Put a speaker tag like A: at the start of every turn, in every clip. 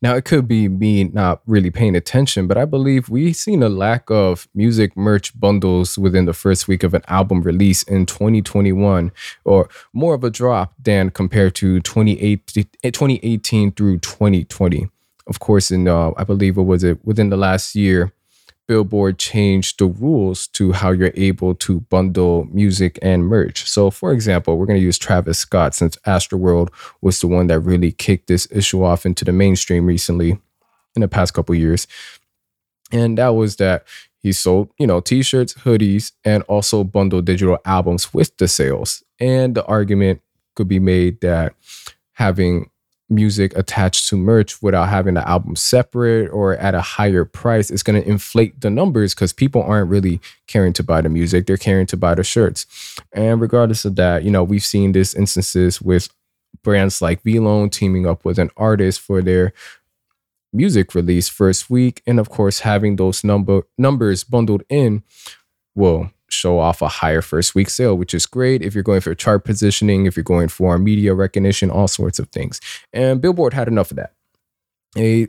A: Now, it could be me not really paying attention, but I believe we've seen a lack of music merch bundles within the first week of an album release in 2021, or more of a drop than compared to 2018, 2018 through 2020. Of course, in uh, I believe it was it within the last year, Billboard changed the rules to how you're able to bundle music and merch. So, for example, we're going to use Travis Scott since Astroworld was the one that really kicked this issue off into the mainstream recently in the past couple years. And that was that he sold, you know, t-shirts, hoodies, and also bundled digital albums with the sales. And the argument could be made that having music attached to merch without having the album separate or at a higher price is going to inflate the numbers because people aren't really caring to buy the music they're caring to buy the shirts. And regardless of that you know we've seen this instances with brands like VLONE teaming up with an artist for their music release first week and of course having those number numbers bundled in will show off a higher first week sale, which is great if you're going for chart positioning, if you're going for media recognition, all sorts of things. And Billboard had enough of that. They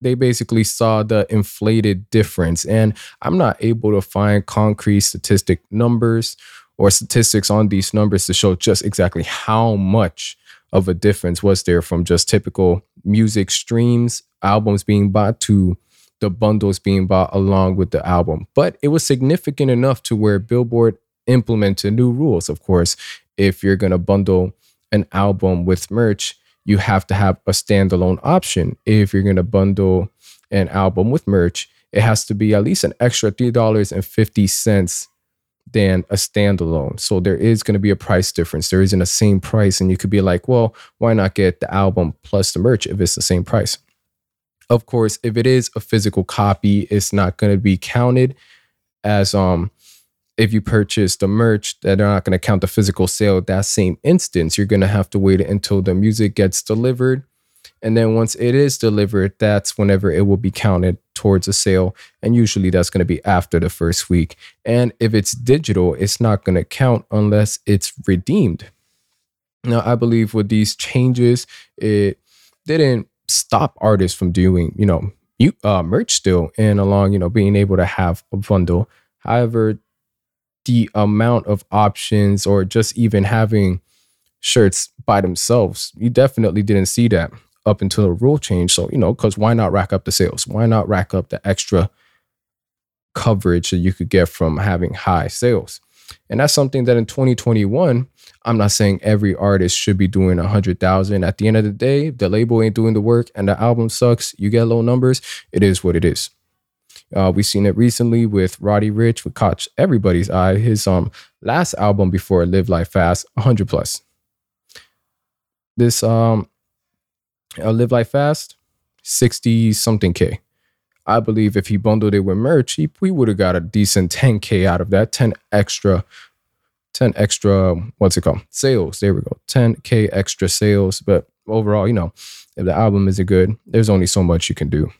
A: they basically saw the inflated difference. And I'm not able to find concrete statistic numbers or statistics on these numbers to show just exactly how much of a difference was there from just typical music streams, albums being bought to the bundles being bought along with the album. But it was significant enough to where Billboard implemented new rules. Of course, if you're going to bundle an album with merch, you have to have a standalone option. If you're going to bundle an album with merch, it has to be at least an extra $3.50 than a standalone. So there is going to be a price difference. There isn't a same price. And you could be like, well, why not get the album plus the merch if it's the same price? Of course, if it is a physical copy, it's not going to be counted as um if you purchase the merch, they're not going to count the physical sale that same instance. You're going to have to wait until the music gets delivered. And then once it is delivered, that's whenever it will be counted towards a sale. And usually that's going to be after the first week. And if it's digital, it's not going to count unless it's redeemed. Now, I believe with these changes, it didn't stop artists from doing, you know, you uh, merch still and along, you know, being able to have a bundle. However, the amount of options or just even having shirts by themselves, you definitely didn't see that up until the rule change. So, you know, because why not rack up the sales? Why not rack up the extra coverage that you could get from having high sales? And that's something that in 2021, I'm not saying every artist should be doing a hundred thousand. At the end of the day, the label ain't doing the work and the album sucks. You get low numbers. It is what it is. Uh, we've seen it recently with Roddy Ricch, which caught everybody's eye. His um last album before Live Life Fast, 100 plus. This um, uh, Live Life Fast, 60 something K. I believe if he bundled it with merch, he, we would have got a decent 10K out of that, 10 extra 10 extra, what's it called? Sales. There we go. 10K extra sales. But overall, you know, if the album isn't good, there's only so much you can do.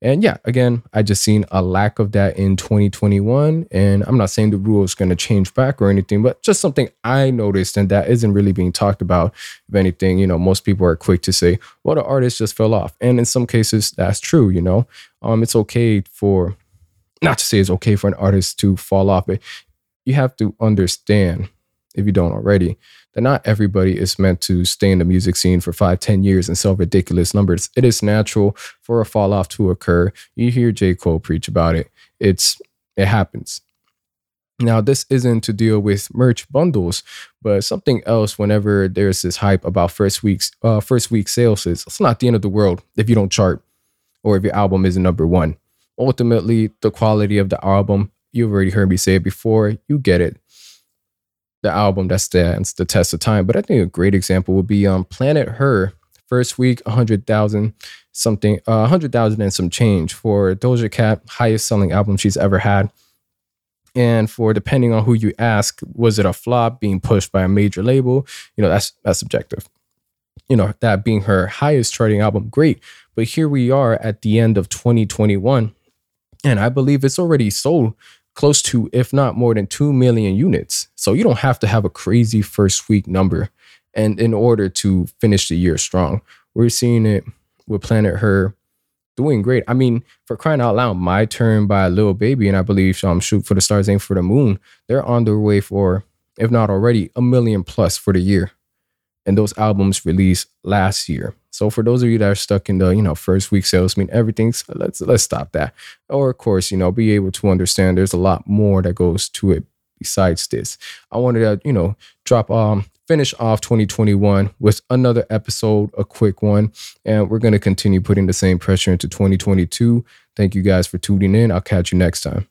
A: And yeah, again, I just seen a lack of that in 2021. And I'm not saying the rule is going to change back or anything, but just something I noticed and that isn't really being talked about. If anything, you know, most people are quick to say, well, the artist just fell off. And in some cases, that's true, you know. Um, it's okay for not to say it's okay for an artist to fall off, but you have to understand, if you don't already, that not everybody is meant to stay in the music scene for five, ten years and sell ridiculous numbers. It is natural for a fall off to occur. You hear J. Cole preach about it. It's it happens. Now, this isn't to deal with merch bundles, but something else whenever there's this hype about first week's uh, first week sales is it's not the end of the world if you don't chart or if your album isn't number one. Ultimately, the quality of the album you've already heard me say it before. You get it. The album that stands the test of time. But I think a great example would be um, Planet Her. First week, 100,000 something, uh, 100,000 and some change for Doja Cat, highest selling album she's ever had. And for depending on who you ask, was it a flop being pushed by a major label? You know, that's that's subjective. You know, that being her highest charting album, great. But here we are at the end of 2021. And I believe it's already sold close to, if not more than 2 million units. So you don't have to have a crazy first week number. And in order to finish the year strong, we're seeing it with Planet Her doing great. I mean, for crying out loud, My Turn by Lil Baby and I believe um, Shoot for the Stars, Aim for the Moon, they're on their way for, if not already, a million plus for the year. And those albums released last year. So for those of you that are stuck in the, you know, first week sales, I mean everything's let's let's stop that. Or of course, you know, be able to understand there's a lot more that goes to it besides this. I wanted to, you know, drop um finish off 2021 with another episode, a quick one. And we're going to continue putting the same pressure into 2022. Thank you guys for tuning in. I'll catch you next time.